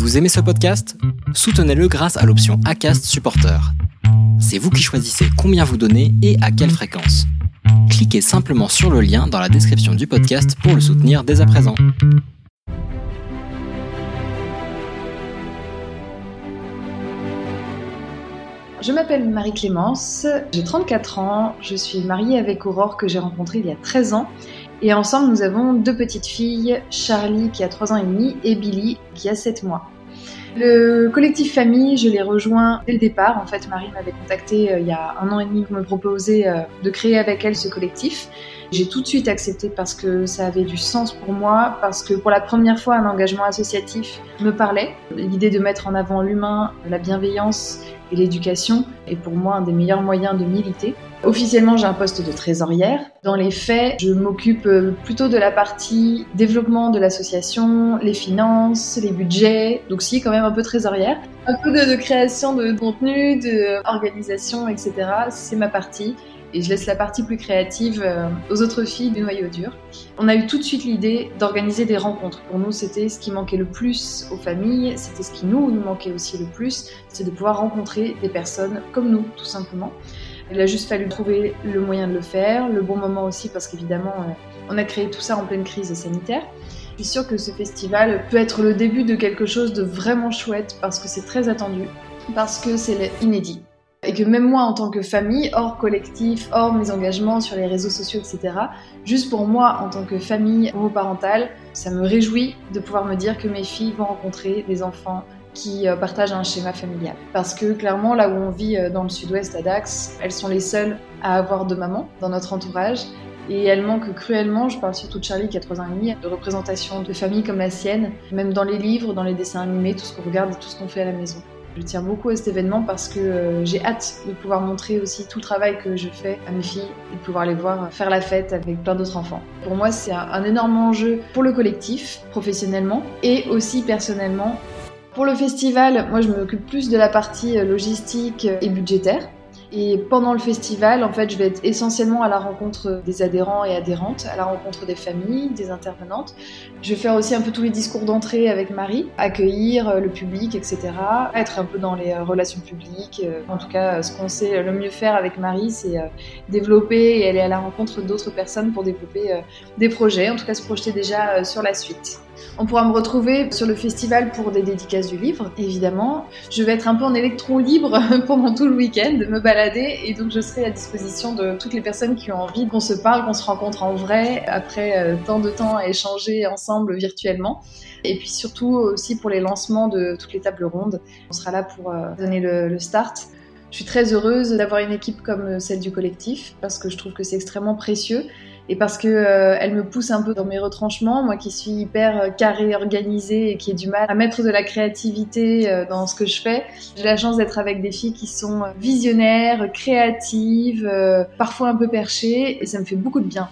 Vous aimez ce podcast? Soutenez-le grâce à l'option ACAST Supporter. C'est vous qui choisissez combien vous donnez et à quelle fréquence. Cliquez simplement sur le lien dans la description du podcast pour le soutenir dès à présent. Je m'appelle Marie-Clémence, j'ai 34 ans, je suis mariée avec Aurore que j'ai rencontrée il y a 13 ans et ensemble nous avons deux petites filles, Charlie qui a 3 ans et demi et Billy qui a 7 mois. Le collectif famille, je l'ai rejoint dès le départ. En fait, Marie m'avait contacté euh, il y a un an et demi pour me proposer euh, de créer avec elle ce collectif. J'ai tout de suite accepté parce que ça avait du sens pour moi, parce que pour la première fois, un engagement associatif me parlait. L'idée de mettre en avant l'humain, la bienveillance et l'éducation est pour moi un des meilleurs moyens de militer. Officiellement, j'ai un poste de trésorière. Dans les faits, je m'occupe euh, plutôt de la partie développement de l'association, les finances, les budgets, donc si quand même un peu trésorière. Un peu de, création de contenu, de organisation, etc. C'est ma partie et je laisse la partie plus créative euh, aux autres filles du noyau dur. On a eu tout de suite l'idée d'organiser des rencontres. Pour nous, c'était ce qui manquait le plus aux familles, c'était ce qui nous, nous manquait aussi le plus, c'est de pouvoir rencontrer des personnes comme nous, tout simplement. Il a juste fallu trouver le moyen de le faire, le bon moment aussi, parce qu'évidemment, euh, on a créé tout ça en pleine crise sanitaire. Je suis sûre que ce festival peut être le début de quelque chose de vraiment chouette, parce que c'est très attendu, parce que c'est inédit. Et que même moi, en tant que famille, hors collectif, hors mes engagements sur les réseaux sociaux, etc., juste pour moi, en tant que famille homoparentale, ça me réjouit de pouvoir me dire que mes filles vont rencontrer des enfants qui euh, partagent un schéma familial. Parce que clairement, là où on vit euh, dans le sud-ouest à Dax, elles sont les seules à avoir de maman dans notre entourage. Et elles manquent cruellement, je parle surtout de Charlie qui a 3 ans et demi, de représentation de famille comme la sienne, même dans les livres, dans les dessins animés, tout ce qu'on regarde et tout ce qu'on fait à la maison. Je tiens beaucoup à cet événement parce que euh, j'ai hâte de pouvoir montrer aussi tout le travail que je fais à mes filles et de pouvoir les voir faire la fête avec plein d'autres enfants. Pour moi, c'est un énorme enjeu pour le collectif, professionnellement et aussi personnellement. Pour le festival, moi je m'occupe plus de la partie euh, logistique et budgétaire. Et pendant le festival, en fait, je vais être essentiellement à la rencontre des adhérents et adhérentes, à la rencontre des familles, des intervenantes. Je vais faire aussi un peu tous les discours d'entrée avec Marie, accueillir euh, le public, etc. Être un peu dans les euh, relations publiques. Euh, en tout cas, ce qu'on sait le mieux faire avec Marie, c'est développer et aller à la rencontre d'autres personnes pour développer des projets. En tout cas, se projeter déjà sur la suite. On pourra me retrouver sur le festival pour des dédicaces du livre, évidemment. Je vais être un peu en électron libre pendant tout le week-end, me balader, et donc je serai à disposition de toutes les personnes qui ont envie qu'on se parle, qu'on se rencontre en vrai, après euh, tant de temps à échanger ensemble virtuellement. Et puis surtout aussi pour les lancements de toutes les tables rondes. On sera là pour euh, donner le, le start. Je suis très heureuse d'avoir une équipe comme celle du collectif parce que je trouve que c'est extrêmement précieux et parce que euh, elle me pousse un peu dans mes retranchements, moi qui suis hyper euh, carré, organisée et qui ai du mal à mettre de la créativité euh, dans ce que je fais. J'ai la chance d'être avec des filles qui sont visionnaires, créatives, parfois un peu perchées et ça me fait beaucoup de bien.